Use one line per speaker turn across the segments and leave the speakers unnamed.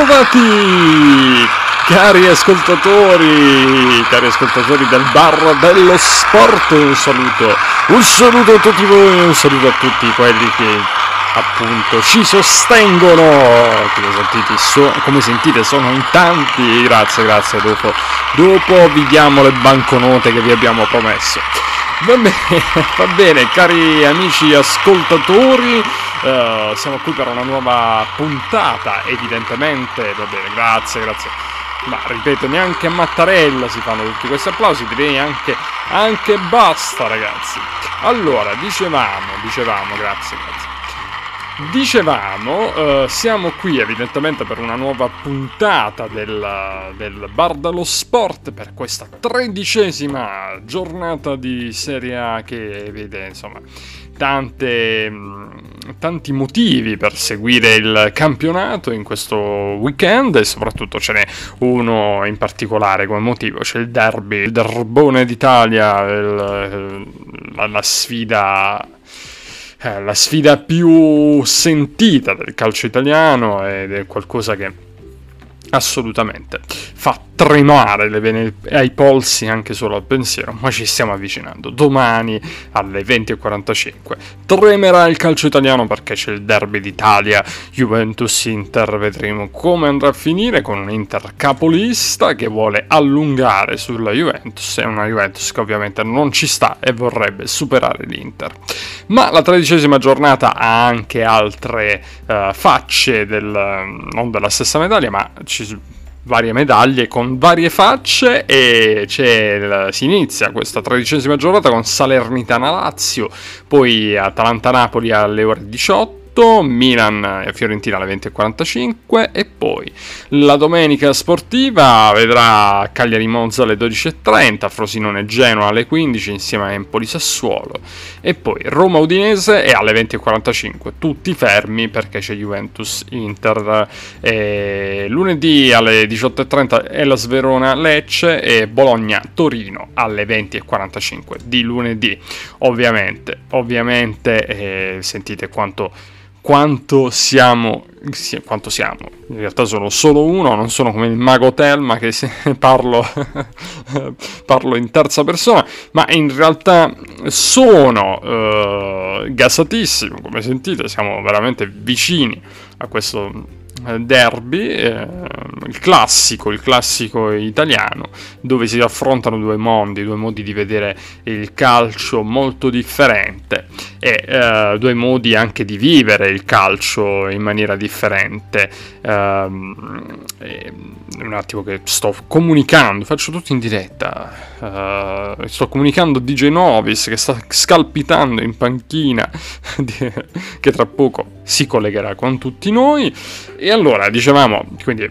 Ben ritrovati, cari ascoltatori, cari ascoltatori del bar dello sport, un saluto, un saluto a tutti voi, un saluto a tutti quelli che appunto ci sostengono, come sentite, so, come sentite? Sono in tanti, grazie, grazie, dopo, dopo vi diamo le banconote che vi abbiamo promesso. Va bene, va bene, cari amici ascoltatori, uh, siamo qui per una nuova puntata, evidentemente, va bene, grazie, grazie. Ma ripeto, neanche a Mattarella si fanno tutti questi applausi, direi anche, anche basta ragazzi. Allora, dicevamo, dicevamo, grazie, grazie. Dicevamo, eh, siamo qui evidentemente per una nuova puntata del, del Bar dello Sport per questa tredicesima giornata di Serie A che vede insomma tante, tanti motivi per seguire il campionato in questo weekend e soprattutto ce n'è uno in particolare come motivo, c'è il derby, il derbone d'Italia, il, la, la sfida eh, la sfida più sentita del calcio italiano ed è qualcosa che assolutamente fa tremare le vene ai polsi anche solo al pensiero, ma ci stiamo avvicinando. Domani alle 20.45 tremerà il calcio italiano perché c'è il derby d'Italia, Juventus-Inter, vedremo come andrà a finire con un Inter capolista che vuole allungare sulla Juventus e una Juventus che ovviamente non ci sta e vorrebbe superare l'Inter. Ma la tredicesima giornata ha anche altre uh, facce del, non della stessa medaglia, ma ci varie medaglie con varie facce e si inizia questa tredicesima giornata con Salernitana Lazio, poi Atalanta-Napoli alle ore 18 18, Milan e Fiorentina alle 20.45 e poi la domenica sportiva vedrà Cagliari Monza alle 12.30, Frosinone Genoa alle 15 insieme a Empoli Sassuolo e poi Roma Udinese e alle 20.45 tutti fermi perché c'è Juventus Inter. E lunedì alle 18.30 Elas Verona Lecce e Bologna Torino alle 20.45 di lunedì. Ovviamente ovviamente eh, sentite quanto quanto siamo, quanto siamo. In realtà sono solo uno, non sono come il mago Telma che parlo, parlo in terza persona, ma in realtà sono uh, gasatissimo, come sentite, siamo veramente vicini a questo eh, derby, eh, il classico, il classico italiano, dove si affrontano due mondi, due modi di vedere il calcio molto differente e eh, due modi anche di vivere il calcio in maniera differente. Um, un attimo che sto comunicando, faccio tutto in diretta. Uh, sto comunicando DJ Novis che sta scalpitando in panchina, che tra poco si collegherà con tutti noi. E allora, dicevamo, quindi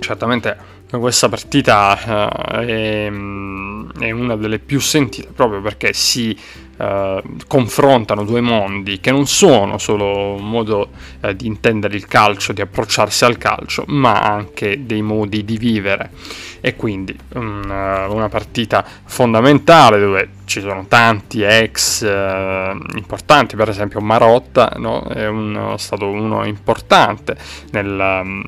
certamente questa partita uh, è, è, una delle più sentite proprio perché si uh, confrontano due mondi che non sono solo un modo uh, di intendere il calcio, di approcciarsi al calcio, ma anche dei modi di vivere e quindi um, una partita fondamentale dove ci sono tanti ex uh, importanti, per esempio Marotta no? è un, stato uno importante nella, mm,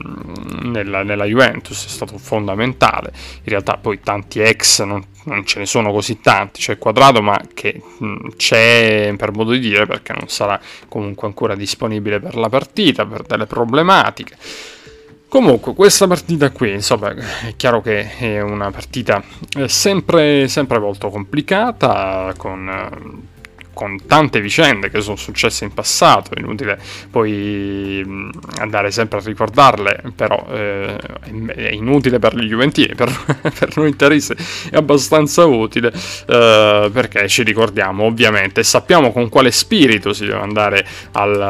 nella, nella, Juventus, è stato fondamentale, in realtà poi tanti ex non, non ce ne sono così tanti, c'è Quadrado ma che mm, c'è per modo di dire perché non sarà comunque ancora disponibile per la partita, per delle problematiche. Comunque, questa partita qui, insomma, è chiaro che è una partita eh, sempre, sempre molto complicata, con eh, con tante vicende che sono successe in passato, inutile poi andare sempre a ricordarle, però eh, è inutile per gli Juventini, per, per noi interisti è abbastanza utile eh, perché ci ricordiamo ovviamente e sappiamo con quale spirito si deve andare al,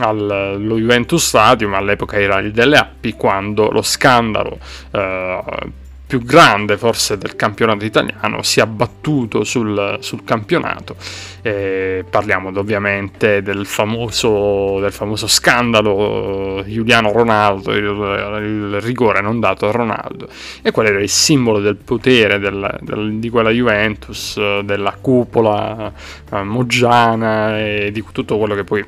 allo Juventus Stadium, all'epoca era il delle Appi, quando lo scandalo eh, più grande forse del campionato italiano si è abbattuto sul, sul campionato. Eh, parliamo ovviamente del famoso, del famoso scandalo Giuliano Ronaldo, il, il, rigore non dato a Ronaldo. E qual era il simbolo del potere del, del, di quella Juventus, della cupola eh, moggiana e di tutto quello che poi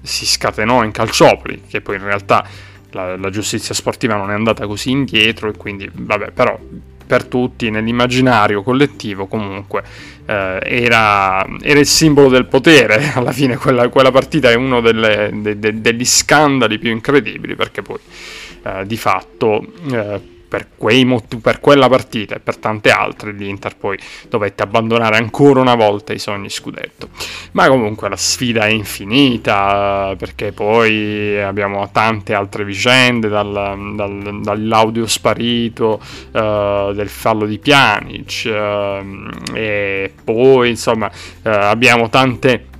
si scatenò in Calciopoli, che poi in realtà la, la giustizia sportiva non è andata così indietro e quindi vabbè però per tutti nell'immaginario collettivo comunque eh, era, era, il simbolo del potere. Alla fine quella, quella partita è uno delle, de, de, degli scandali più incredibili perché poi eh, di fatto eh, per, mot- per, quella partita e per tante altre l'Inter poi dovette abbandonare ancora una volta i sogni scudetto. Ma comunque la sfida è infinita perché poi abbiamo tante altre vicende dal, dal, dall'audio sparito uh, del fallo di Pjanic uh, e poi insomma uh, abbiamo tante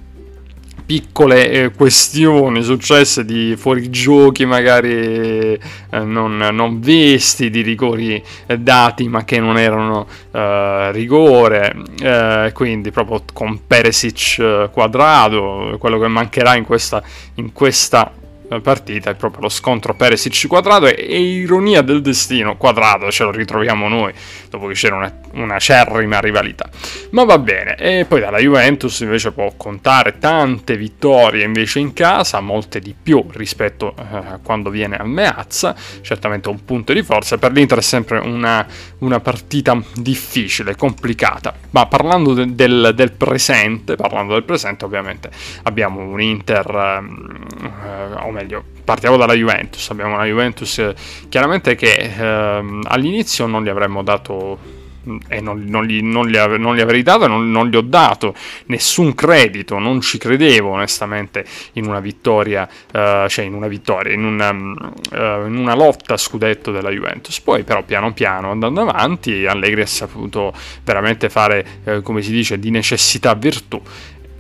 piccole eh, questioni successe di fuorigiochi magari eh, non, non, visti, di rigori eh, dati ma che non erano eh, rigore, eh, quindi proprio con Peresic eh, quadrato, quello che mancherà in questa, in questa partita è proprio lo scontro Peresic quadrato e, ironia del destino quadrato ce lo ritroviamo noi dopo che c'era una, una cerrima rivalità. Ma va bene e poi dalla Juventus invece può contare tante vittorie invece in casa molte di più rispetto eh, a quando viene a Meazza certamente un punto di forza per l'Inter è sempre una, una partita difficile complicata. Ma parlando de, del, del, presente parlando del presente ovviamente abbiamo un Inter eh, meglio, partiamo dalla Juventus. Abbiamo una Juventus eh, chiaramente che eh, all'inizio non gli avremmo dato e non, non, gli, non, gli, non, gli, avrei dato e non, gli ho dato nessun credito, non ci credevo onestamente in una vittoria, uh, cioè in una vittoria, in una, uh, in una, lotta scudetto della Juventus. Poi però piano piano andando avanti Allegri ha saputo veramente fare, uh, come si dice, di necessità virtù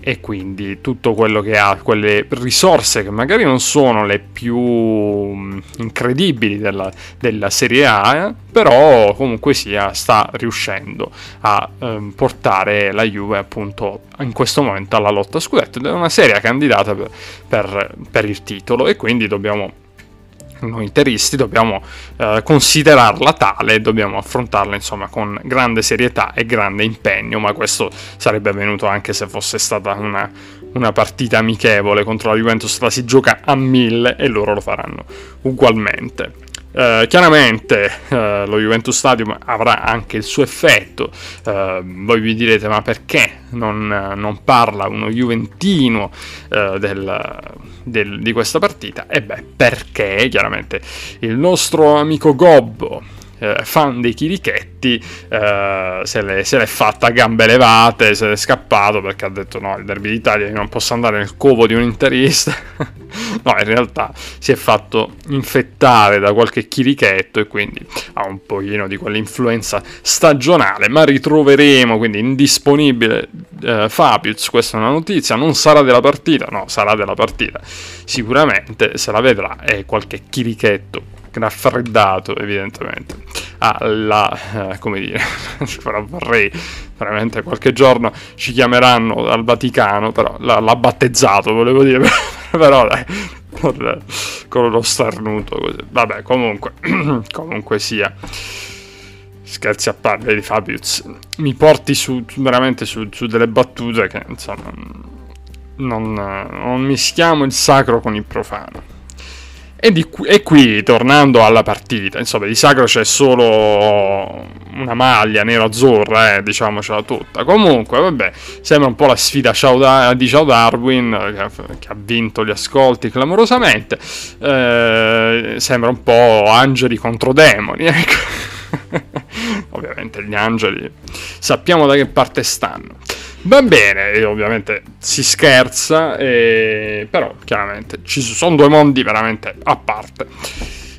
e quindi tutto quello che ha, quelle risorse che magari non sono le più mm, incredibili della, della Serie A, però comunque sia sta riuscendo a ehm, portare la Juve appunto in questo momento alla lotta scudetto ed è una seria candidata per, per, per il titolo. E quindi dobbiamo noi interisti dobbiamo eh, considerarla tale, dobbiamo affrontarla insomma con grande serietà e grande impegno, ma questo sarebbe avvenuto anche se fosse stata una, una partita amichevole contro la Juventus, la si gioca a mille e loro lo faranno ugualmente. Uh, chiaramente uh, lo Juventus Stadium avrà anche il suo effetto, uh, voi vi direte ma perché non, non parla uno Juventino del, del, di questa partita? E beh perché chiaramente il nostro amico Gobbo eh, fan dei chirichetti eh, se, l'è, fatta a gambe levate, se l'è scappato perché ha detto no, il derby d'Italia non posso andare nel covo di un interista. no, in realtà si è fatto infettare da qualche chirichetto e quindi ha un pochino di quell'influenza stagionale, ma ritroveremo quindi indisponibile eh, Fabius, questa è una notizia, non sarà della partita, no, sarà della partita. Sicuramente se la vedrà è qualche chirichetto raffreddato evidentemente. Alla eh, come dire vorrei veramente qualche giorno ci chiameranno al Vaticano però l'ha battezzato volevo dire però dai con lo starnuto così. Vabbè comunque comunque sia. Scherzi a parte di Fabius mi porti su veramente su, su delle battute che insomma non, non mischiamo il sacro con il profano e, qui, e, qui, tornando alla partita, insomma, di sacro c'è solo una maglia nero-azzurra, eh, diciamocela tutta. Comunque, vabbè, sembra un po' la sfida di Ciao Darwin, che ha, che ha, vinto gli ascolti clamorosamente. Eh, sembra un po' angeli contro demoni, ecco. Ovviamente gli angeli sappiamo da che parte stanno. Va bene, ovviamente si scherza, e... però chiaramente ci sono due mondi veramente a parte.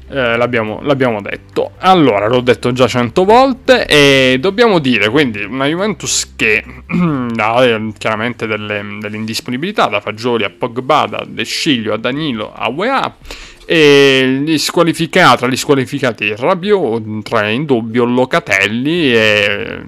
Eh, l'abbiamo, l'abbiamo, detto. Allora, l'ho detto già cento volte e dobbiamo dire, quindi, una Juventus che ha eh, chiaramente delle, delle, indisponibilità da Fagioli a Pogba, da De Sciglio a Danilo a UEA e gli squalificati, tra gli squalificati Rabiot, tra in dubbio Locatelli e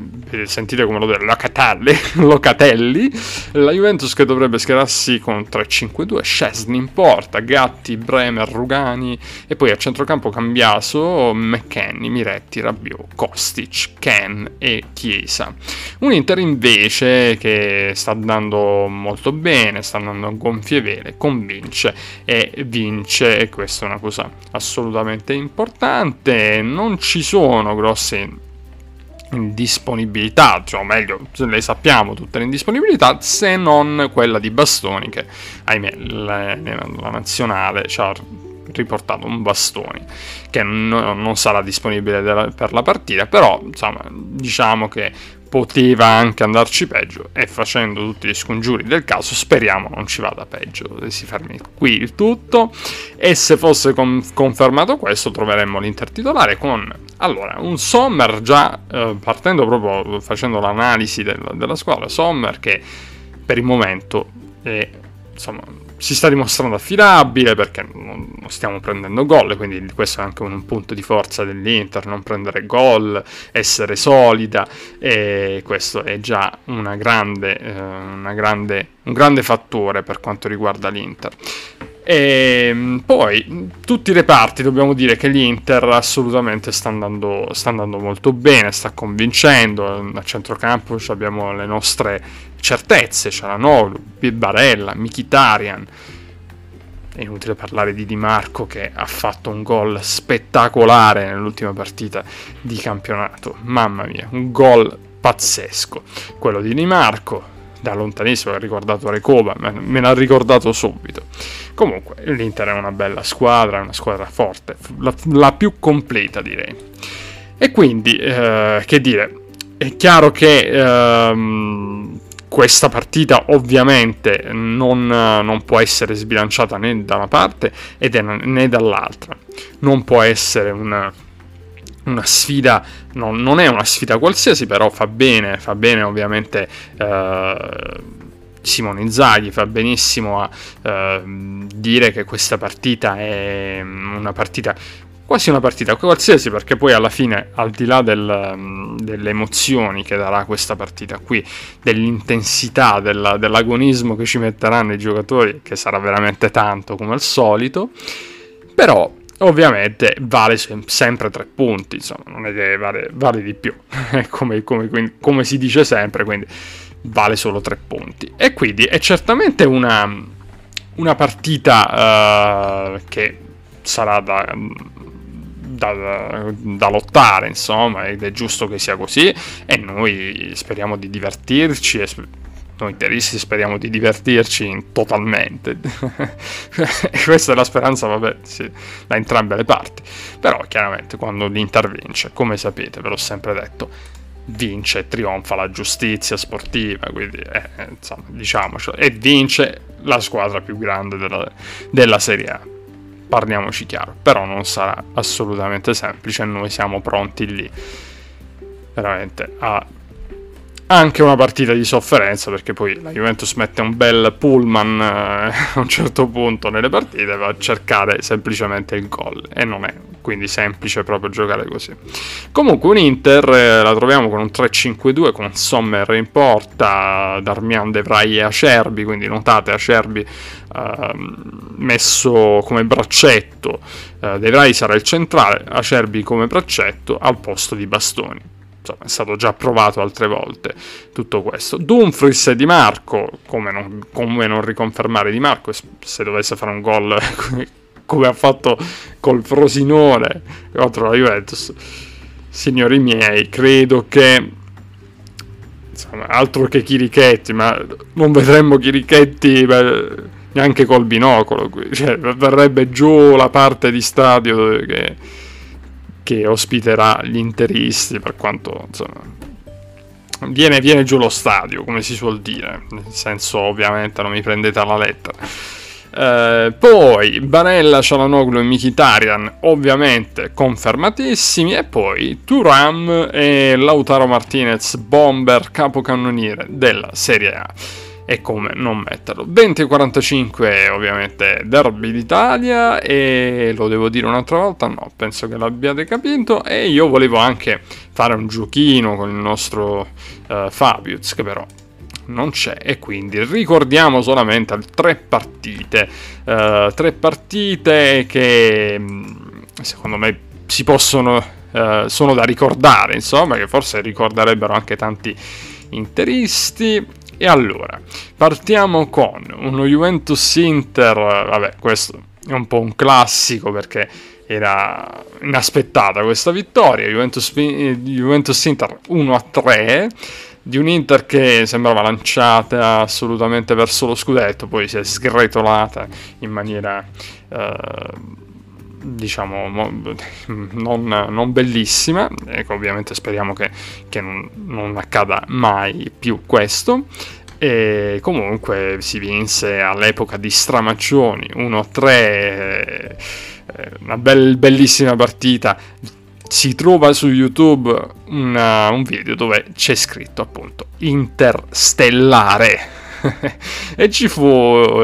sentite come lo dire, Locatelli, Locatelli, la Juventus che dovrebbe schierarsi con 3-5-2, Scesni in porta, Gatti, Bremer, Rugani e poi a centrocampo Cambiaso, McKenny, Miretti, Rabiot, Kostic, Ken e Chiesa. Un Inter invece che sta andando molto bene, sta andando a gonfie vele, convince e vince e questa è una cosa assolutamente importante, non ci sono grosse indisponibilità, cioè o meglio, le sappiamo tutte le indisponibilità, se non quella di Bastoni che, ahimè, la, la nazionale ci ha riportato un bastoni che no, non sarà disponibile per la partita, però insomma diciamo che poteva anche andarci peggio e facendo tutti gli scongiuri del caso speriamo non ci vada peggio, si fermi qui il tutto. E se fosse con, confermato questo troveremmo l'Inter titolare con allora un Sommer già eh, partendo proprio facendo l'analisi del, della squadra Sommer che per il momento è insomma si sta dimostrando affidabile perché non, stiamo prendendo gol, quindi questo è anche un punto di forza dell'Inter, non prendere gol, essere solida e questo è già una grande, eh, una grande, un grande fattore per quanto riguarda l'Inter. E ehm, poi tutti i reparti dobbiamo dire che l'Inter assolutamente sta andando, sta andando molto bene, sta convincendo. A centrocampo abbiamo le nostre certezze: Cialanoglu, Barella, Mikitarian. È inutile parlare di Di Marco che ha fatto un gol spettacolare nell'ultima partita di campionato. Mamma mia, un gol pazzesco. Quello di Di Marco, da lontanissimo ha ricordato Recoba, me l'ha ricordato subito. Comunque, l'Inter è una bella squadra, è una squadra forte, la, la più completa direi. E quindi, eh, che dire, è chiaro che ehm, questa partita ovviamente non, non, può essere sbilanciata né da una parte né dall'altra. Non può essere una, una sfida, no, non è una sfida qualsiasi, però fa bene, fa bene ovviamente eh, Simone Inzaghi, fa benissimo a eh, dire che questa partita è una partita quasi una partita qualsiasi perché poi alla fine al di là del, delle emozioni che darà questa partita qui dell'intensità della, dell'agonismo che ci metteranno i giocatori che sarà veramente tanto come al solito però Ovviamente vale sempre tre punti, insomma, non è che vale, vale di più, come, come, come, si dice sempre, quindi vale solo tre punti. E quindi è certamente una, una partita uh, che sarà da, da, da, lottare, insomma, ed è giusto che sia così, e noi speriamo di divertirci e noi interisti speriamo di divertirci totalmente. Questa è la speranza, vabbè, sì, da entrambe le parti. Però chiaramente quando l'Inter vince, come sapete, ve l'ho sempre detto, vince e trionfa la giustizia sportiva, quindi eh, insomma, diciamocelo, e vince la squadra più grande della, della Serie A. Parliamoci chiaro, però non sarà assolutamente semplice, noi siamo pronti lì veramente a anche una partita di sofferenza perché poi la Juventus mette un bel pullman eh, a un certo punto nelle partite va a cercare semplicemente il gol e non è quindi semplice proprio giocare così. Comunque un Inter eh, la troviamo con un 3-5-2 con Sommer in porta Darmian De Vrij e Acerbi quindi notate Acerbi eh, messo come braccetto eh, De Vrij sarà il centrale Acerbi come braccetto al posto di Bastoni insomma, è stato già provato altre volte tutto questo. Dumfries e Di Marco, come non, come non riconfermare Di Marco se dovesse fare un gol come ha fatto col Frosinone contro la Juventus. Signori miei, credo che insomma, altro che Chirichetti, ma non vedremmo Chirichetti neanche col binocolo, cioè, verrebbe giù la parte di stadio che che ospiterà gli interisti per quanto insomma viene, viene giù lo stadio come si suol dire nel senso ovviamente non mi prendete alla lettera. Eh, poi Barella, Cialanoglu e Mkhitaryan ovviamente confermatissimi e poi Turam e Lautaro Martinez bomber capocannoniere della Serie A e come non metterlo. 20.45 ovviamente Derby d'Italia e lo devo dire un'altra volta, no, penso che l'abbiate capito e io volevo anche fare un giochino con il nostro uh, Fabius che però non c'è e quindi ricordiamo solamente tre partite, uh, tre partite che mm, secondo me si possono, uh, sono da ricordare, insomma, che forse ricorderebbero anche tanti interisti e allora, partiamo con uno Juventus Inter, vabbè, questo è un po' un classico perché era inaspettata questa vittoria, Juventus, Juventus Inter 1-3 di un Inter che sembrava lanciata assolutamente verso lo scudetto, poi si è sgretolata in maniera eh, diciamo non, non, bellissima ecco ovviamente speriamo che, che non, non, accada mai più questo. E comunque si vinse all'epoca di Stramaccioni 1-3 eh, una bel, bellissima partita. Si trova su YouTube una, un video dove c'è scritto appunto interstellare e ci fu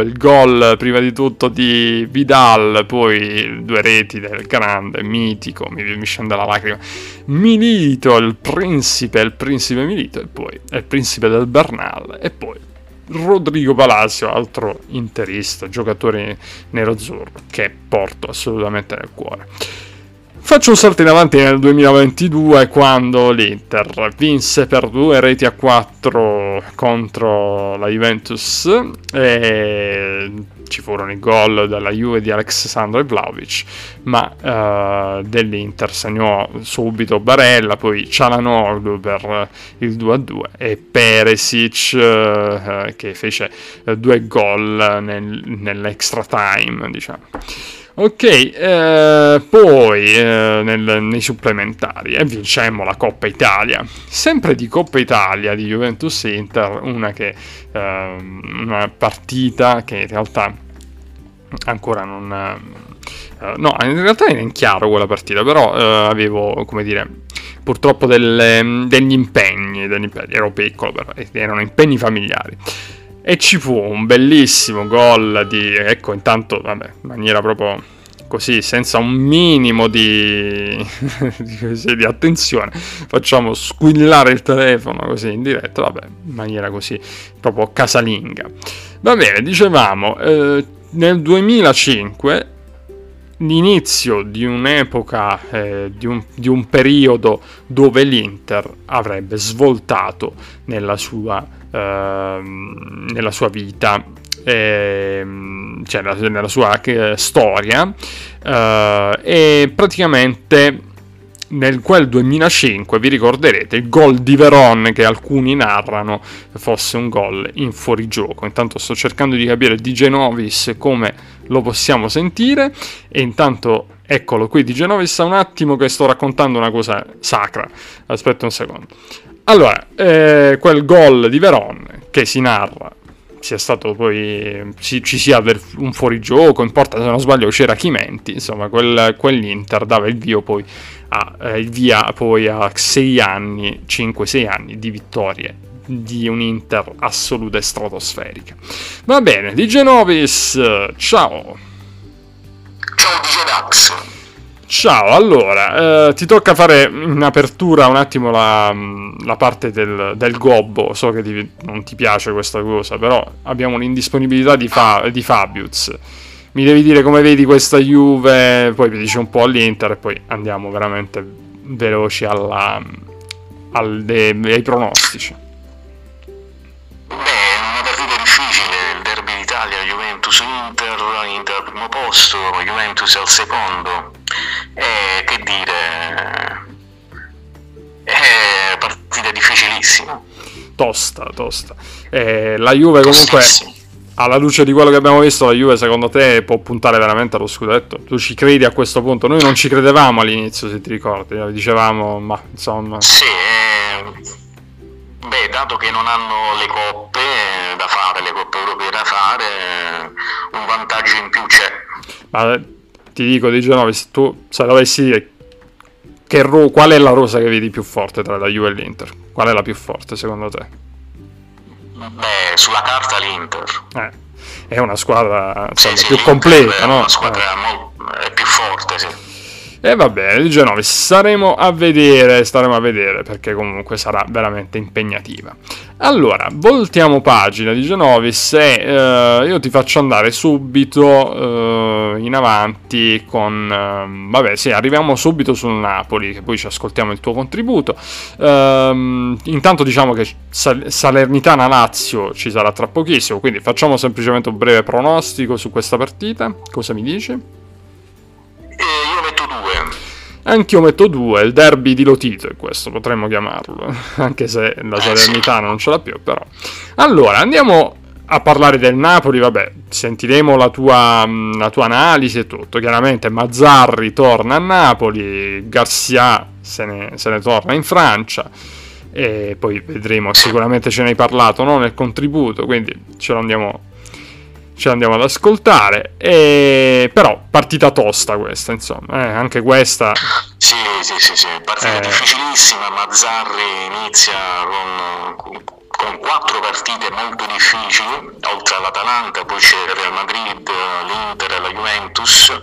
il gol prima di tutto di Vidal, poi due reti del grande, mitico, mi, mi scende la lacrima, Milito, il principe, il principe Milito, e poi il principe del Bernal, e poi Rodrigo Palacio, altro interista, giocatore nero-azzurro, che porto assolutamente nel cuore. Faccio un salto in avanti nel 2022 quando l'Inter vinse per due reti a 4 contro la Juventus e ci furono i gol della Juve di Alexandro e Vlaovic, ma uh, dell'Inter segnò subito Barella, poi Cialanoglu per il 2-2 e Peresic uh, che fece due gol nel, nell'extra time, diciamo. Ok, eh, poi eh, nel, nei supplementari e vincemmo la Coppa Italia. Sempre di Coppa Italia di Juventus Inter, una, che, eh, una partita che in realtà ancora non... Eh, no, in realtà era in chiaro quella partita, però eh, avevo, come dire, purtroppo delle, degli impegni, degli impegni, ero piccolo, però, erano impegni familiari. E ci fu un bellissimo gol di, ecco, intanto, vabbè, in maniera proprio così, senza un minimo di, di, attenzione, facciamo squillare il telefono così in diretta, vabbè, in maniera così proprio casalinga. Va bene, dicevamo, eh, nel 2005 l'inizio di un'epoca, eh, di, un, di, un, periodo dove l'Inter avrebbe svoltato nella sua, nella sua vita, eh, cioè nella, nella sua eh, storia, eh, e praticamente nel quel 2005 vi ricorderete il gol di Veron che alcuni narrano fosse un gol in fuorigioco. Intanto sto cercando di capire di Genovis come lo possiamo sentire e intanto eccolo qui di Genovis un attimo che sto raccontando una cosa sacra. Aspetta un secondo. Allora, eh, quel gol di Veron che si narra sia stato poi ci, ci sia un fuorigioco, importa se non sbaglio c'era Chimenti, insomma quel, quell'Inter dava il via poi a, eh, il via poi a 6 anni, 5-6 anni di vittorie di un Inter assoluta e stratosferica. Va bene, di Genovis, ciao!
Ciao DJ Dax!
Ciao, allora, eh, ti tocca fare in apertura un attimo la, la parte del, del, gobbo, so che ti, non ti piace questa cosa, però abbiamo l'indisponibilità di, fa, di Fabius. Mi devi dire come vedi questa Juve, poi mi dici un po' all'Inter e poi andiamo veramente veloci alla, al, de, ai pronostici.
Beh, una partita difficile, il derby d'Italia, Juventus-Inter, Inter al primo posto, Juventus al secondo eh, che dire, è partita difficilissima.
Tosta, tosta. Eh, la Juve comunque, alla luce di quello che abbiamo visto, la Juve secondo te può puntare veramente allo scudetto? Tu ci credi a questo punto? Noi non ci credevamo all'inizio, se ti ricordi, dicevamo, ma insomma...
Sì, eh... Beh, dato che non hanno le coppe da fare, le coppe europee da fare, un vantaggio in più c'è.
Ma ti dico di Genova, se tu se dovessi dire che ro- qual è la rosa che vedi più forte tra la Juve e l'Inter? Qual è la più forte secondo te?
Beh, sulla carta l'Inter.
Eh, è una squadra insomma, sì, più sì, completa,
è
no?
Una squadra eh. molto, è più forte, sì.
E va bene, il Genovi staremo a vedere, staremo a vedere perché comunque sarà veramente impegnativa. Allora, voltiamo pagina di Genovis e eh, io ti faccio andare subito eh, in avanti con... Eh, vabbè, sì, arriviamo subito sul Napoli, che poi ci ascoltiamo il tuo contributo. Ehm, intanto diciamo che Salernitana-Lazio ci sarà tra pochissimo, quindi facciamo semplicemente un breve pronostico su questa partita. Cosa mi dici? Anch'io metto due, il derby di Lotito, questo potremmo chiamarlo, anche se la Salernitana non ce l'ha più, però. Allora, andiamo a parlare del Napoli, vabbè, sentiremo la tua, la tua analisi e tutto. Chiaramente Mazzarri torna a Napoli, Garcia se ne, se ne torna in Francia e poi vedremo, sicuramente ce ne hai parlato no? nel contributo, quindi ce lo andiamo ce l'andiamo ad ascoltare. E... Però partita tosta questa, insomma, eh, anche questa.
Sì, sì, sì, sì. partita eh... difficilissima. Mazzarri inizia con, con quattro partite molto difficili, oltre all'Atalanta, poi c'è il Real Madrid, l'Inter e la Juventus.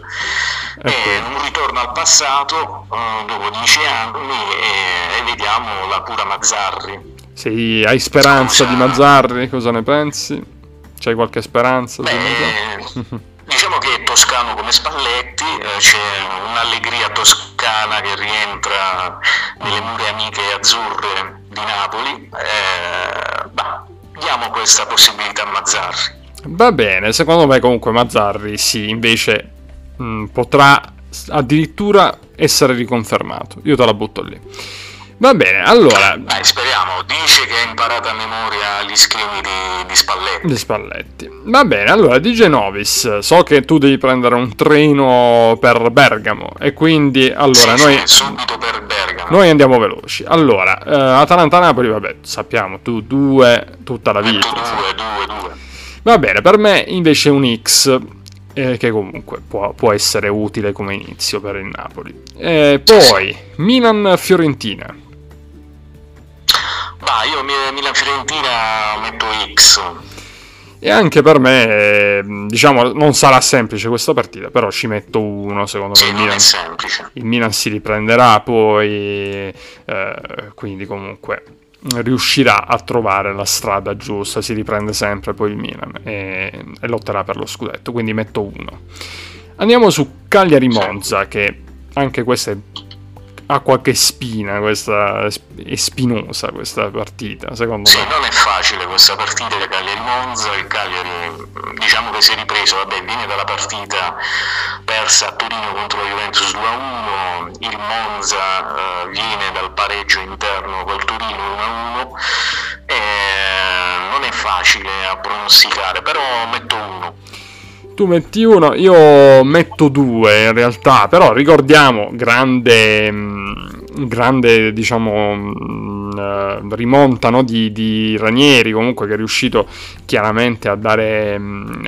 Ecco. E un ritorno al passato uh, dopo dieci anni e, e, vediamo la pura Mazzarri.
Sì, hai speranza Scusa. di Mazzarri? Cosa ne pensi? C'hai qualche speranza?
Beh, diciamo che è toscano come Spalletti, eh, c'è un'allegria toscana che rientra nelle mura amiche azzurre di Napoli. Eh, bah, diamo questa possibilità a Mazzarri.
Va bene, secondo me comunque Mazzarri sì, invece mh, potrà addirittura essere riconfermato. Io te la butto lì. Va bene, allora.
Dai, speriamo. Dice che ha imparato a memoria gli scrimi di, di Spalletti.
Di Spalletti. Va bene, allora, di Genovis, so che tu devi prendere un treno per Bergamo e quindi, allora,
sì,
noi...
Sì, subito per Bergamo.
Noi andiamo veloci. Allora, eh, Atalanta-Napoli, vabbè, sappiamo, tu due, tutta la vita.
Tu due, due, due.
Va bene, per me invece un X eh, che comunque può, può, essere utile come inizio per il Napoli. E poi Milan-Fiorentina.
Ma io Milan-Fiorentina metto X.
E anche per me, diciamo, non sarà semplice questa partita, però ci metto uno, secondo
sì,
me.
Il Milan,
il Milan, si riprenderà poi, eh, quindi comunque riuscirà a trovare la strada giusta, si riprende sempre poi il Milan e, e lotterà per lo scudetto, quindi metto uno. Andiamo su Cagliari-Monza, che anche questa è ha qualche spina, questa è spinosa questa partita, secondo
sì,
me.
non è facile questa partita da Cagliari-Monza, il Cagliari diciamo che si è ripreso, vabbè, viene dalla partita persa a Torino contro la Juventus 2-1, il Monza eh, viene dal pareggio interno col Torino 1-1, eh, non è facile a pronosticare, però metto uno
tu metti uno, io metto due in realtà, però ricordiamo, grande, mm, grande diciamo, mm, eh, rimonta no, di, di, Ranieri comunque che è riuscito chiaramente a dare, mm,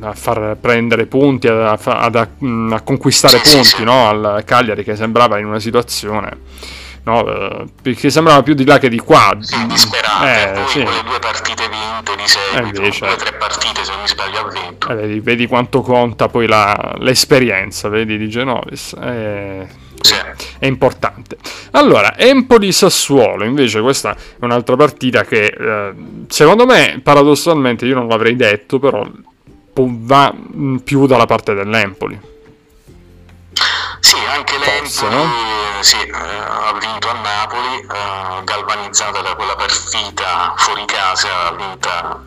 a, far prendere punti, a, a, a conquistare punti no, al Cagliari che sembrava in una situazione no? Eh, perché sembrava più di là che di qua.
Sì, disperate, eh, poi sì. quelle due partite vinte di seguito, eh, invece, tre partite se non mi sbaglio ha vinto.
Eh, vedi, vedi, quanto conta poi la, l'esperienza, vedi, di Genovis. Eh, sì. È importante. Allora, Empoli-Sassuolo, invece questa è un'altra partita che eh, secondo me, paradossalmente, io non l'avrei detto, però va più dalla parte dell'Empoli.
Sì, anche l'Empoli no? sì, eh, ha vinto a Napoli, eh, galvanizzata da quella partita fuori casa vinta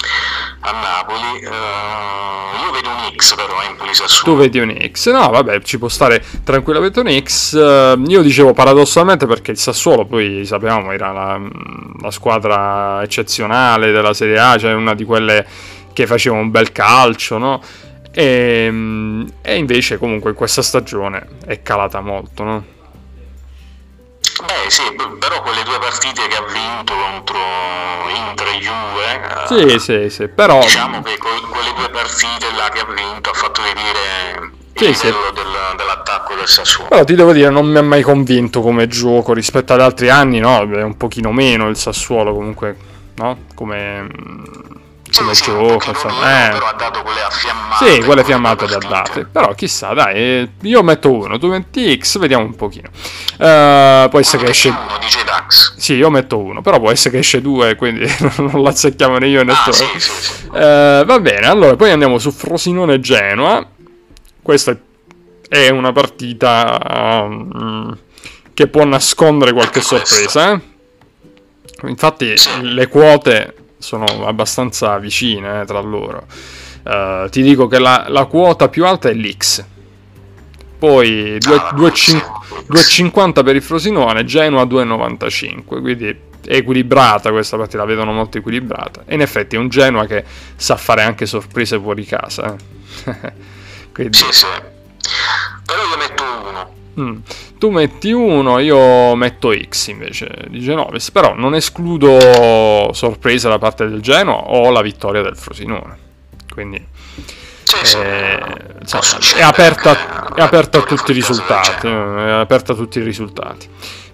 a Napoli. Eh, io vedo un X però Empoli Sassuolo.
Tu vedi un X? No, vabbè, ci può stare tranquillamente un X. Eh, io dicevo paradossalmente perché il Sassuolo poi sapevamo era la, la squadra eccezionale della Serie A, cioè una di quelle che faceva un bel calcio, no? E, ehm, e, invece comunque questa stagione è calata molto, no?
Beh sì, però quelle due partite che ha vinto contro Inter e Juve...
Sì, uh, sì, sì, però...
Diciamo che quelle due partite là che ha vinto ha fatto vedere sì, il sì. Del, dell'attacco del Sassuolo.
Però ti devo dire, non mi ha mai convinto come gioco rispetto ad altri anni, no? È un pochino meno il Sassuolo comunque no? Come,
come sì,
gioco, insomma. Eh. Però ha dato quelle. Sì, quelle fiammate da date. Però chissà, dai, io metto uno, tu metti X, vediamo un pochino. Uh, può essere che esce...
Uno, dice Dax.
Sì, io metto uno, però può essere che esce due, quindi non l'azzecchiamo né io né
ah,
tu.
Sì, sì, sì.
Uh, va bene, allora poi andiamo su Frosinone Genoa. Questa è una partita um, che può nascondere qualche sorpresa. Eh? Infatti le quote sono abbastanza vicine eh, tra loro. Uh, ti dico che la, la, quota più alta è l'X. Poi 2,50 per il Frosinone, Genoa 2,95. Quindi è equilibrata questa partita, la vedono molto equilibrata. E in effetti è un Genoa che sa fare anche sorprese fuori casa. Eh.
quindi... Sì, sì. Però io metto uno.
Mm. Tu metti uno, io metto X invece di Genovis, però non escludo sorpresa da parte del Genoa o la vittoria del Frosinone. Quindi
eh,
insomma, è, aperta, è aperta, a tutti i risultati. È aperta a tutti i risultati.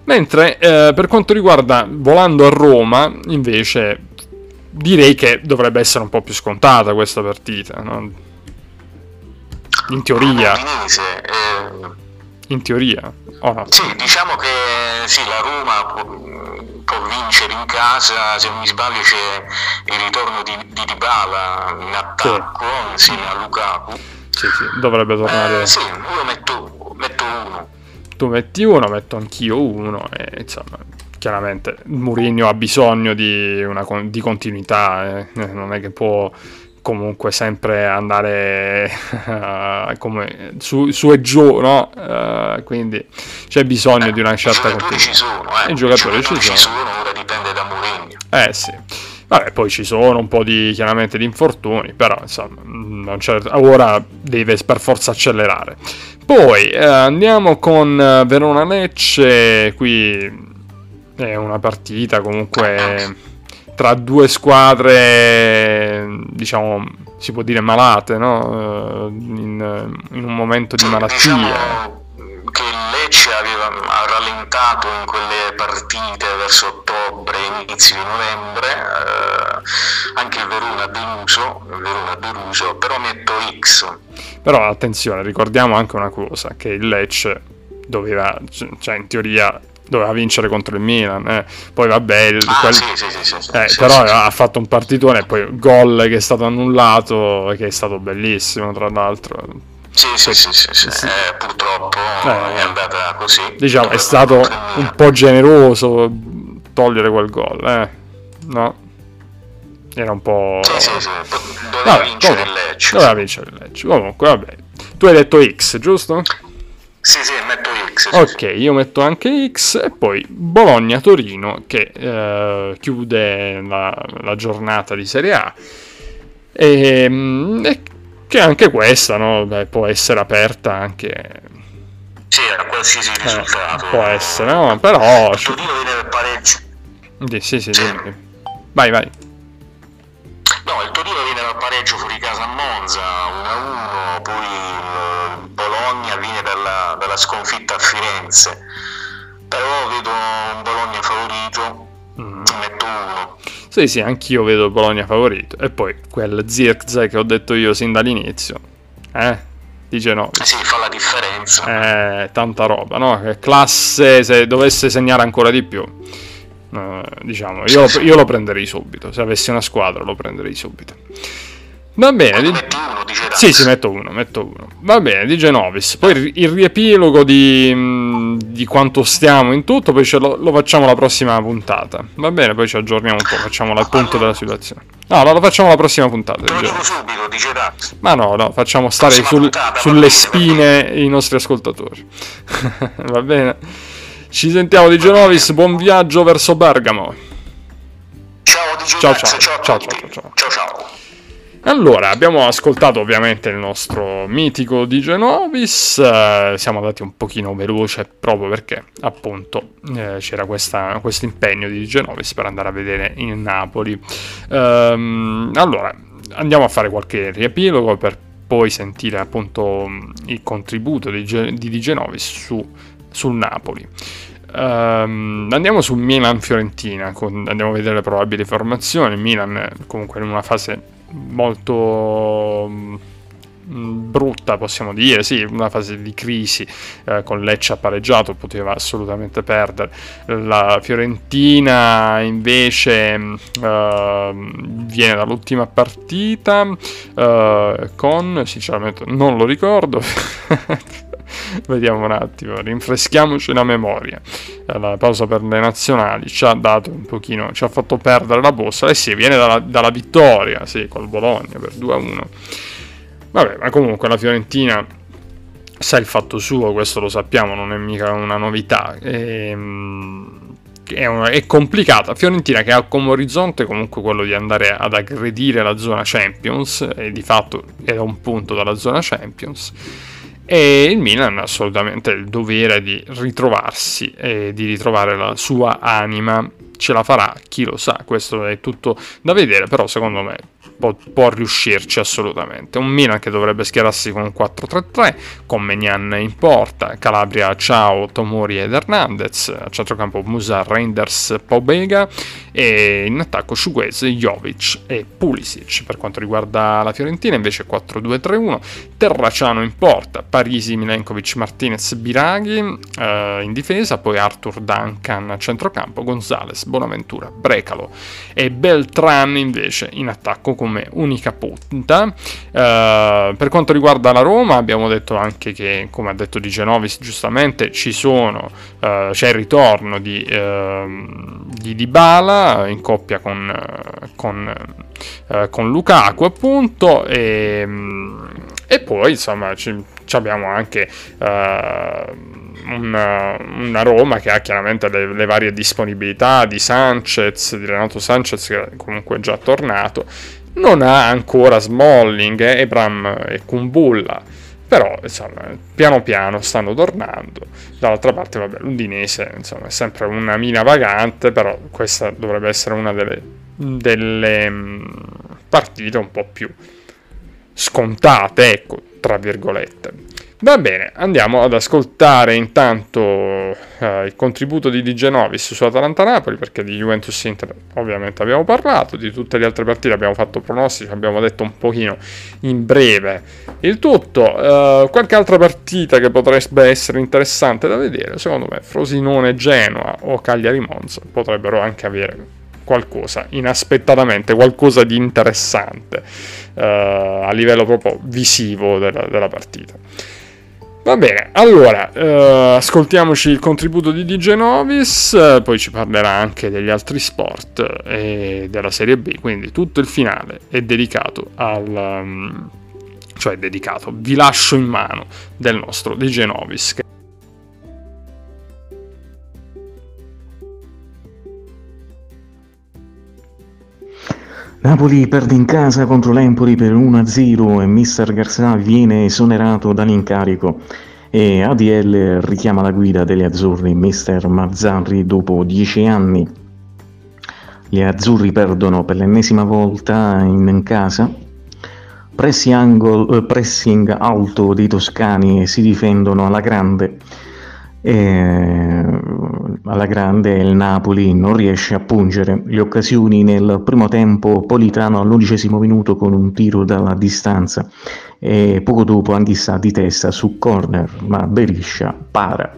Mentre eh, per quanto riguarda volando a Roma, invece direi che dovrebbe essere un po' più scontata questa partita. No? In teoria.
Eh
in teoria. Oh no.
Sì, diciamo che sì, la Roma può, può, vincere in casa, se non mi sbaglio c'è il ritorno di, di Dybala in attacco sì. insieme a Lukaku.
Sì, sì, dovrebbe tornare.
Eh, sì, io metto, metto uno.
Tu metti uno, metto anch'io uno e insomma chiaramente Mourinho ha bisogno di, una, di continuità, eh. non è che può comunque sempre andare uh, come su, su, e giù, no? Uh, quindi c'è bisogno
eh,
di una certa
continuità.
Eh. I giocatori, I giocatori
ci, sono. ci sono. ora dipende da Mourinho.
Eh sì. Vabbè, poi ci sono un po' di chiaramente di infortuni, però insomma, ora deve per forza accelerare. Poi eh, andiamo con Verona Lecce, qui è una partita comunque tra due squadre, diciamo, si può dire malate, no? in, in un momento di malattia.
Diciamo che il Lecce aveva ha rallentato in quelle partite verso ottobre, inizi di novembre, eh, anche il Verona ha deluso, Verona deluso, però metto X.
Però attenzione, ricordiamo anche una cosa, che il Lecce doveva, cioè in teoria doveva vincere contro il Milan. Eh. Poi vabbè, il,
ah, quel... sì, sì, sì,
eh, però ha fatto un partitone e poi gol che è stato annullato, che è stato bellissimo tra l'altro.
Sì, sì, sì, sì, sì. Eh, purtroppo eh, è andata così.
Diciamo, è stato un po' generoso togliere quel gol, eh. No? Era un po'...
Sì, sì, sì. Doveva vabbè, vincere comunque, il Lecce.
Doveva vincere il Lecce. Comunque, vabbè. Tu hai detto X, giusto?
Sì, sì, metto X. Sì,
ok, sì. io metto anche X e poi Bologna-Torino che eh, chiude la, la, giornata di Serie A. E, mm, e che anche questa no? Beh, può essere aperta anche...
Sì, a qualsiasi eh, risultato.
Può essere, no? Però...
Il Torino viene per pareggio.
Sì, sì, sì. Vai, vai.
No, il Torino viene dal pareggio fuori casa a Monza, 1-1, poi il Bologna viene dalla sconfitta a Firenze. Però vedo un Bologna favorito, mm. metto uno.
Sì, sì, anch'io vedo il Bologna favorito. E poi quel Zirkzee che ho detto io sin dall'inizio. Eh? Dice no.
Eh sì, fa la differenza.
Eh, tanta roba, no? Classe, se dovesse segnare ancora di più Uh, diciamo, io, io, lo prenderei subito. Se avessi una squadra, lo prenderei subito. Va bene.
Di... Uno, dice
sì, sì, metto uno, metto uno. Va bene, di Genovis. Poi il riepilogo di, di quanto stiamo in tutto, poi lo, lo, facciamo la prossima puntata. Va bene, poi ci aggiorniamo un po', facciamo il punto della situazione. No, no, lo facciamo la prossima puntata.
Te lo dico subito, dice Dax.
Ma no, no, facciamo stare sul, puntata, sulle spine i nostri ascoltatori. Va bene. Ci sentiamo di Genovis, buon viaggio verso Bergamo.
Ciao di
ciao, ciao, ciao, ciao, ciao,
ciao, ciao, ciao.
Allora, abbiamo ascoltato ovviamente il nostro mitico di Genovis, eh, siamo andati un pochino veloce proprio perché appunto eh, c'era questo impegno di Genovis per andare a vedere in Napoli. Ehm, allora, andiamo a fare qualche riepilogo per poi sentire appunto il contributo di, di, Genovis su sul Napoli. Um, andiamo su Milan-Fiorentina, con, andiamo a vedere le probabili formazioni. Milan comunque in una fase molto Mm, brutta, possiamo dire, sì, una fase di crisi eh, con Lecce pareggiato, poteva assolutamente perdere. La Fiorentina invece eh, viene dall'ultima partita eh, con, sinceramente non lo ricordo, Vediamo un attimo, rinfreschiamoci la memoria. La pausa per le nazionali ci ha dato un pochino, ci ha fatto perdere la bossa. E eh sì, viene dalla, dalla vittoria, sì, col Bologna per 2-1. Vabbè, ma comunque la Fiorentina sa il fatto suo, questo lo sappiamo, non è mica una novità. E, ehm, è, una, è, complicata. Fiorentina che ha come orizzonte comunque quello di andare ad aggredire la zona Champions, e di fatto è un punto dalla zona Champions. E il Milan ha assolutamente il dovere di ritrovarsi e di ritrovare la sua anima. Ce la farà, chi lo sa, questo è tutto da vedere, però secondo me può, può, riuscirci assolutamente. Un Milan che dovrebbe schierarsi con un 4-3-3, con Menian in porta, Calabria, Ciao, Tomori ed Hernandez, a centrocampo Musa, Reinders, Pobega e in attacco Shuguez, Jovic e Pulisic. Per quanto riguarda la Fiorentina invece 4-2-3-1, Terraciano in porta, Parisi, Milenkovic, Martinez, Biraghi eh, in difesa, poi Arthur Duncan a centrocampo, Gonzales, Bonaventura, Brecalo e Beltran invece in attacco come unica punta. Uh, per quanto riguarda la Roma, abbiamo detto anche che, come ha detto Di Genovis giustamente, ci sono, uh, c'è il ritorno di, uh, di Dybala in coppia con, con, con Lukaku, appunto, e, e poi insomma ci abbiamo anche una, una, Roma che ha chiaramente le, le, varie disponibilità di Sanchez, di Renato Sanchez che comunque è già tornato. Non ha ancora Smalling, eh, Ebram e Kumbulla, però insomma, piano piano stanno tornando. Dall'altra parte, vabbè, l'Udinese insomma, è sempre una mina vagante, però questa dovrebbe essere una delle, delle mm, partite un po' più scontate, ecco, tra virgolette. Va bene, andiamo ad ascoltare intanto eh, il contributo di Di Genovis su Atalanta-Napoli, perché di Juventus Inter ovviamente abbiamo parlato, di tutte le altre partite abbiamo fatto pronostici, abbiamo detto un pochino in breve il tutto. Eh, qualche altra partita che potrebbe essere interessante da vedere, secondo me Frosinone-Genoa o Cagliari-Monza potrebbero anche avere qualcosa, inaspettatamente, qualcosa di interessante eh, a livello proprio visivo della, della partita. Va bene, allora, eh, ascoltiamoci il contributo di DJ Novis, poi ci parlerà anche degli altri sport e della Serie B, quindi tutto il finale è dedicato al... Um, cioè dedicato, vi lascio in mano del nostro DJ Novis.
Napoli perde in casa contro l'Empoli per 1-0 e Mister Garzà viene esonerato dall'incarico e ADL richiama la guida degli azzurri Mister Mazzarri dopo 10 anni. Gli azzurri perdono per l'ennesima volta in casa. Pressing, eh, pressing alto dei toscani e si difendono alla grande e alla grande il Napoli non riesce a pungere le occasioni nel primo tempo Politano all'undicesimo minuto con un tiro dalla distanza e poco dopo Anghissà di testa su corner ma Beriscia para.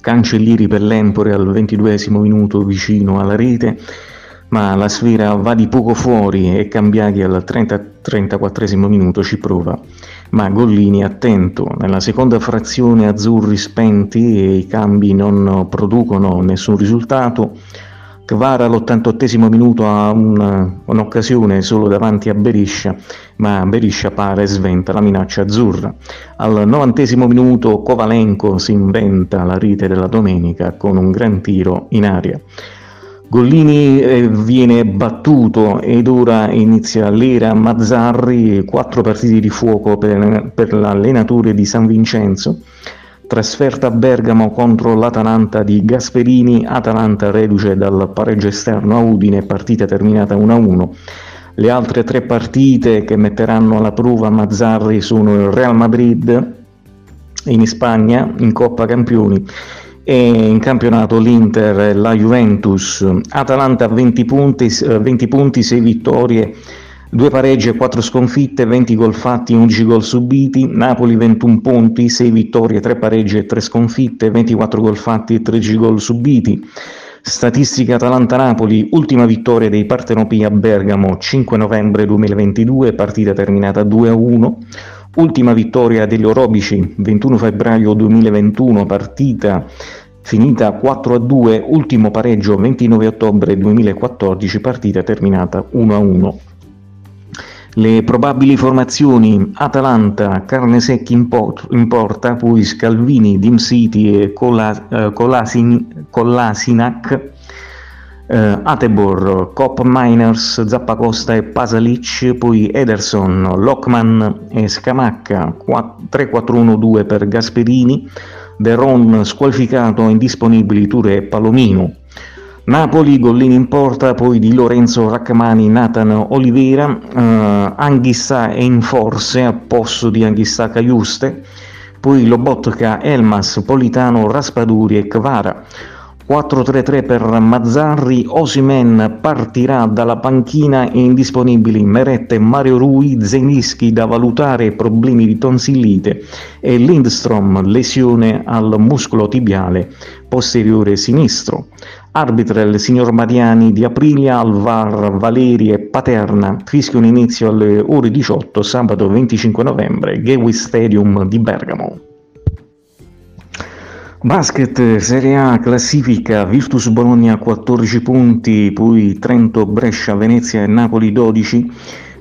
Cancellieri per l'Empore al ventiduesimo minuto vicino alla rete ma la sfera va di poco fuori e Cambiaghi al 30, 34 minuto ci prova ma Gollini attento, nella seconda frazione azzurri spenti e i cambi non producono nessun risultato, Kvara all'88 minuto ha un, un'occasione solo davanti a Beriscia, ma Beriscia pare sventa la minaccia azzurra. Al 90 minuto Kovalenko si inventa la rete della domenica con un gran tiro in aria. Gollini eh, viene battuto ed ora inizia l'era Mazzarri, quattro partiti di fuoco per, per l'allenatore di San Vincenzo, trasferta a Bergamo contro l'Atalanta di Gasperini, Atalanta reduce dal pareggio esterno a Udine, partita terminata 1-1. Le altre tre partite che metteranno alla prova Mazzarri sono il Real Madrid in Spagna, in Coppa Campioni, e in campionato l'Inter e la Juventus. Atalanta 20 punti, 20 punti 6 vittorie, 2 pareggi e 4 sconfitte, 20 gol fatti, 11 gol subiti. Napoli 21 punti, 6 vittorie, 3 pareggi e 3 sconfitte, 24 gol fatti e 13 gol subiti. Statistica Atalanta-Napoli, ultima vittoria dei Partenopi a Bergamo 5 novembre 2022, partita terminata 2-1. Ultima vittoria degli Orobici 21 febbraio 2021, partita finita 4-2, ultimo pareggio 29 ottobre 2014, partita terminata 1-1. Le probabili formazioni Atalanta, Carnesecchi in, port- in porta, poi Scalvini, Dim City e Cola- eh, Colasinac, eh, Atebor, Cop Miners, Zappacosta e Pasalic, poi Ederson, Lockman e Scamacca, 3-4-1-2 per Gasperini, Deron squalificato, indisponibili Ture e Palomino. Napoli, Gollini in porta, poi di Lorenzo Raccamani, Nathan Olivera, eh, Anghissà è in forze a posto di Anghissà Caiuste, poi Lobotka, Elmas, Politano, Raspaduri e Kvara. 4-3-3 per Mazzarri, Osimen partirà dalla panchina e indisponibili Merette, Mario Rui, Zenischi da valutare problemi di tonsillite e Lindstrom lesione al muscolo tibiale posteriore sinistro. Arbitra il signor Mariani di Aprilia, Alvar, Valeri e Paterna fischiano inizio alle ore 18 sabato 25 novembre, Gateway Stadium di Bergamo. Basket Serie A classifica Virtus Bologna 14 punti, poi Trento, Brescia, Venezia e Napoli 12,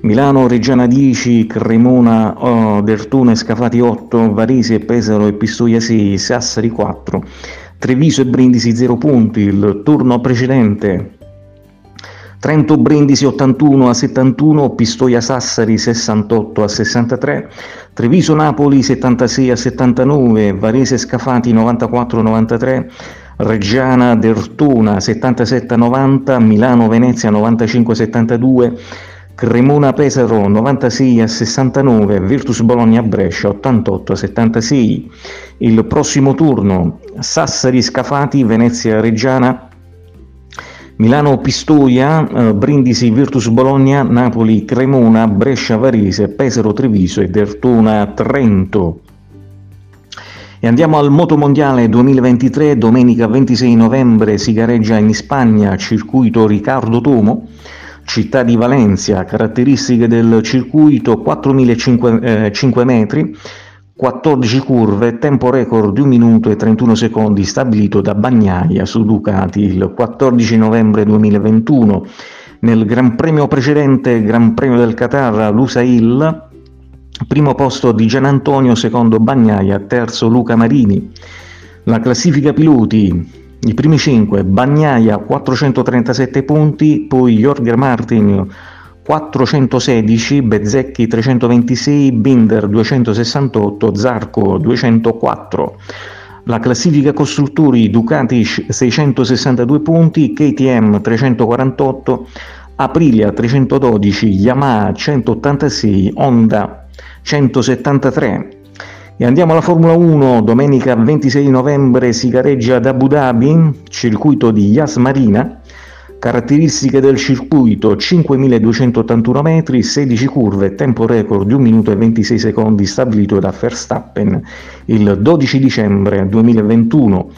Milano, Reggiana 10, Cremona, oh, Dertone, Scafati 8, Varese, Pesaro e Pistoia 6, Sassari 4, Treviso e Brindisi 0 punti, il turno precedente. Trento Brindisi 81 a 71, Pistoia Sassari 68 a 63, Treviso Napoli 76 a 79, Varese Scafati 94 a 93, Reggiana Dertona 77 a 90, Milano Venezia 95 a 72, Cremona Pesaro 96 a 69, Virtus Bologna Brescia 88 a 76. Il prossimo turno Sassari Scafati, Venezia Reggiana Milano Pistoia, eh, Brindisi Virtus Bologna, Napoli Cremona, Brescia Varese, Pesaro Treviso e Dertona Trento. E andiamo al Motomondiale 2023, domenica 26 novembre si gareggia in Spagna, circuito Riccardo Tomo, città di Valencia, caratteristiche del circuito 4.500 eh, metri, 14 curve, tempo record di 1 minuto e 31 secondi stabilito da Bagnaia su Ducati il 14 novembre 2021. Nel Gran Premio precedente, Gran Premio del Qatar, Lusail, primo posto di Gian Antonio, secondo Bagnaia, terzo Luca Marini. La classifica piloti, i primi 5, Bagnaia 437 punti, poi Jorger Martin 416, Bezzecchi 326, Binder 268, Zarco 204. La classifica costruttori Ducati 662 punti, KTM 348, Aprilia 312, Yamaha 186, Honda 173. E andiamo alla Formula 1, domenica 26 novembre si gareggia ad Abu Dhabi, circuito di Yas Marina, Caratteristiche del circuito 5281 metri, 16 curve, tempo record di 1 minuto e 26 secondi stabilito da Verstappen il 12 dicembre 2021.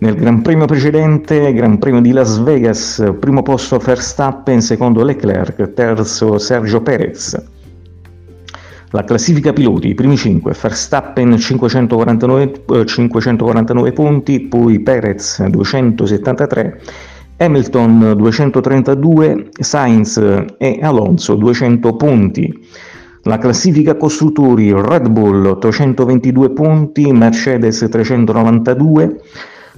Nel Gran Premio precedente, Gran Premio di Las Vegas, primo posto Verstappen, secondo Leclerc, terzo Sergio Perez. La classifica piloti, i primi 5, Verstappen 549, 549 eh, punti, poi Perez 273 Hamilton 232, Sainz e Alonso 200 punti. La classifica costruttori Red Bull 822 punti, Mercedes 392,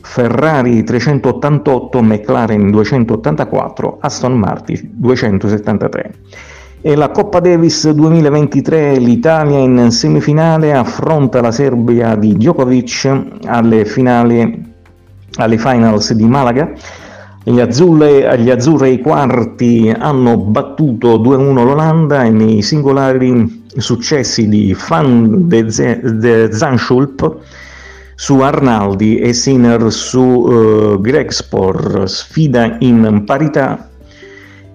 Ferrari 388, McLaren 284, Aston Martin 273. E la Coppa Davis 2023 l'Italia in semifinale affronta la Serbia di Djokovic alle, finali, alle finals di Malaga gli, azzurre, gli azzurri quarti hanno battuto 2-1 l'Olanda e nei singolari successi di Van de, de Zanschulp su Arnaldi e Sinner su uh, Gregspor, sfida in parità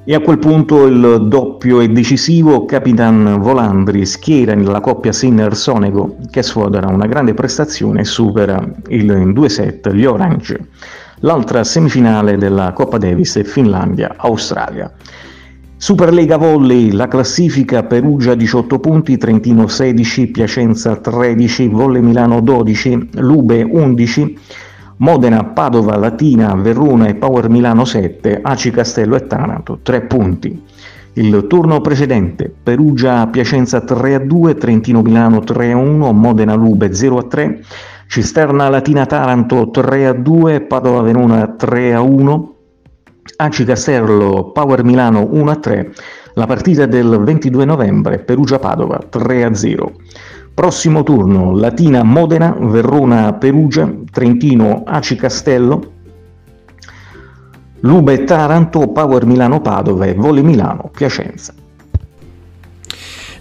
e a quel punto il doppio e decisivo Capitan Volandri schiera nella coppia Sinner-Sonego che sfodera una grande prestazione e supera il, in due set gli Orange. L'altra semifinale della Coppa Davis è Finlandia-Australia. Superlega Volley, la classifica Perugia 18 punti, Trentino 16, Piacenza 13, Volle Milano 12, Lube 11, Modena, Padova, Latina, Verona e Power Milano 7, Aci Castello e Taranto 3 punti. Il turno precedente Perugia Piacenza 3 a 2, Trentino Milano 3 a 1, Modena Lube 0 a 3, Cisterna Latina Taranto 3 a 2, Padova Verona 3 a 1, Aci Castello Power Milano 1 a 3, la partita del 22 novembre Perugia Padova 3 a 0. Prossimo turno Latina Modena, Verona Perugia, Trentino Aci Castello, Lube Taranto, Power Milano Padova e Vole Milano Piacenza.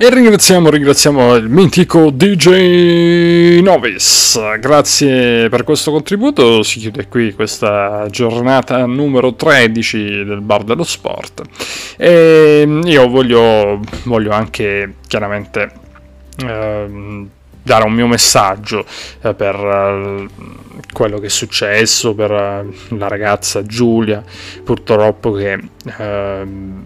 E ringraziamo, ringraziamo il mitico DJ Novis. Grazie per questo contributo. Si chiude qui questa giornata numero 13 del Bar dello Sport. E io voglio, voglio anche chiaramente eh, dare un mio messaggio eh, per eh, quello che è successo, per eh, la ragazza Giulia, purtroppo che ehm,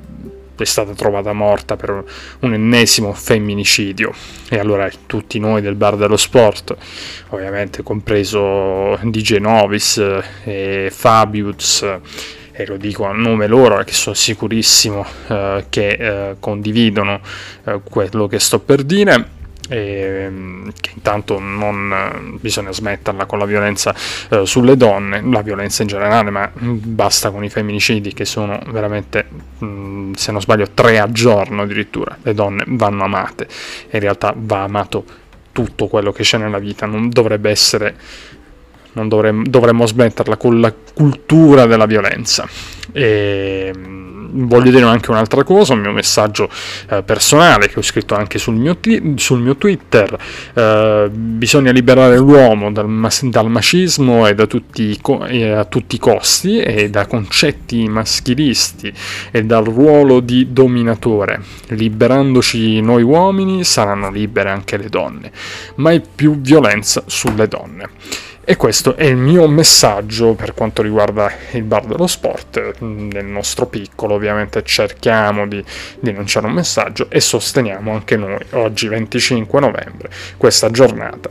è stata trovata morta per un ennesimo femminicidio. E allora tutti noi del bar dello sport ovviamente compreso DJ Novis e Fabius e lo dico a nome loro che sono sicurissimo eh, che eh, condividono eh, quello che sto per dire e ehm, che intanto non bisogna smetterla con la violenza eh, sulle donne, la violenza in generale, ma basta con i femminicidi che sono veramente, mh, se non sbaglio, tre al giorno addirittura. Le donne vanno amate in realtà va amato tutto quello che c'è nella vita, non dovrebbe essere non dovremmo, dovremmo smetterla con la cultura della violenza. E voglio dire anche un'altra cosa, un mio messaggio eh, personale che ho scritto anche sul mio, t- sul mio Twitter, eh, bisogna liberare l'uomo dal, mas- dal macismo e, da tutti co- e a tutti i costi e da concetti maschilisti e dal ruolo di dominatore. Liberandoci noi uomini saranno libere anche le donne, mai più violenza sulle donne. E questo è il mio messaggio per quanto riguarda il bar dello sport. Nel nostro piccolo ovviamente cerchiamo di denunciare un messaggio e sosteniamo anche noi oggi 25 novembre questa giornata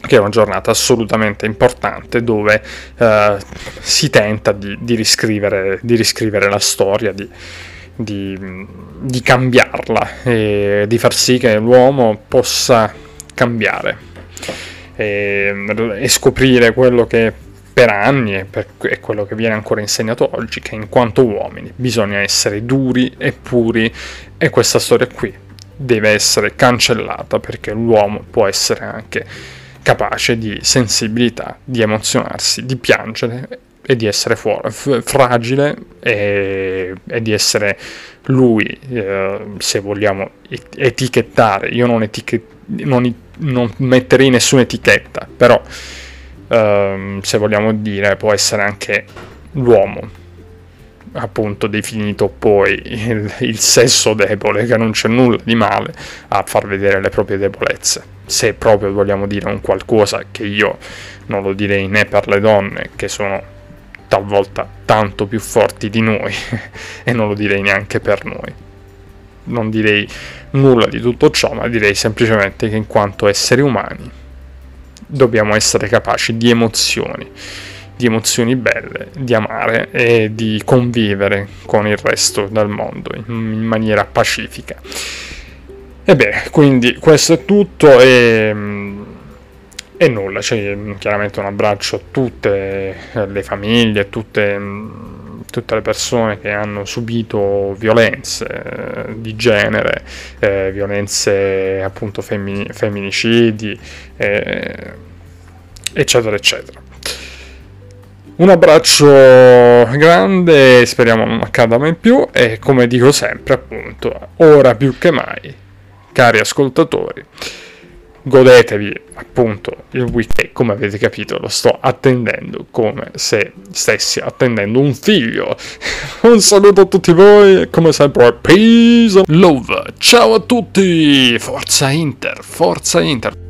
che è una giornata assolutamente importante dove eh, si tenta di, di, riscrivere, di, riscrivere, la storia, di, di cambiarla e di far sì che l'uomo possa cambiare e, e scoprire quello che per anni è, per, è quello che viene ancora insegnato oggi, che in quanto uomini bisogna essere duri e puri. E questa storia qui deve essere cancellata perché l'uomo può essere anche capace di sensibilità, di emozionarsi, di piangere e di essere fuori, f- fragile e, e, di essere lui, eh, se vogliamo etichettare, io non, etichet- non, non metterei nessuna etichetta, però ehm, se vogliamo dire può essere anche l'uomo appunto definito poi il, il, sesso debole, che non c'è nulla di male a far vedere le proprie debolezze. Se proprio vogliamo dire un qualcosa che io non lo direi né per le donne, che sono talvolta tanto più forti di noi, e non lo direi neanche per noi. Non direi nulla di tutto ciò, ma direi semplicemente che in quanto esseri umani dobbiamo essere capaci di emozioni, di emozioni belle, di amare e di convivere con il resto del mondo in maniera pacifica. E beh, quindi questo è tutto e, e nulla, c'è chiaramente un abbraccio a tutte le famiglie, tutte tutte le persone che hanno subito violenze eh, di genere, eh, violenze appunto femmini- femminicidi, eh, eccetera, eccetera. Un abbraccio grande, speriamo non accada mai più e come dico sempre appunto, ora più che mai, cari ascoltatori, godetevi appunto il weekend, come avete capito, lo sto attendendo come se stessi attendendo un figlio. un saluto a tutti voi come sempre peace, love, ciao a tutti, forza Inter, forza Inter.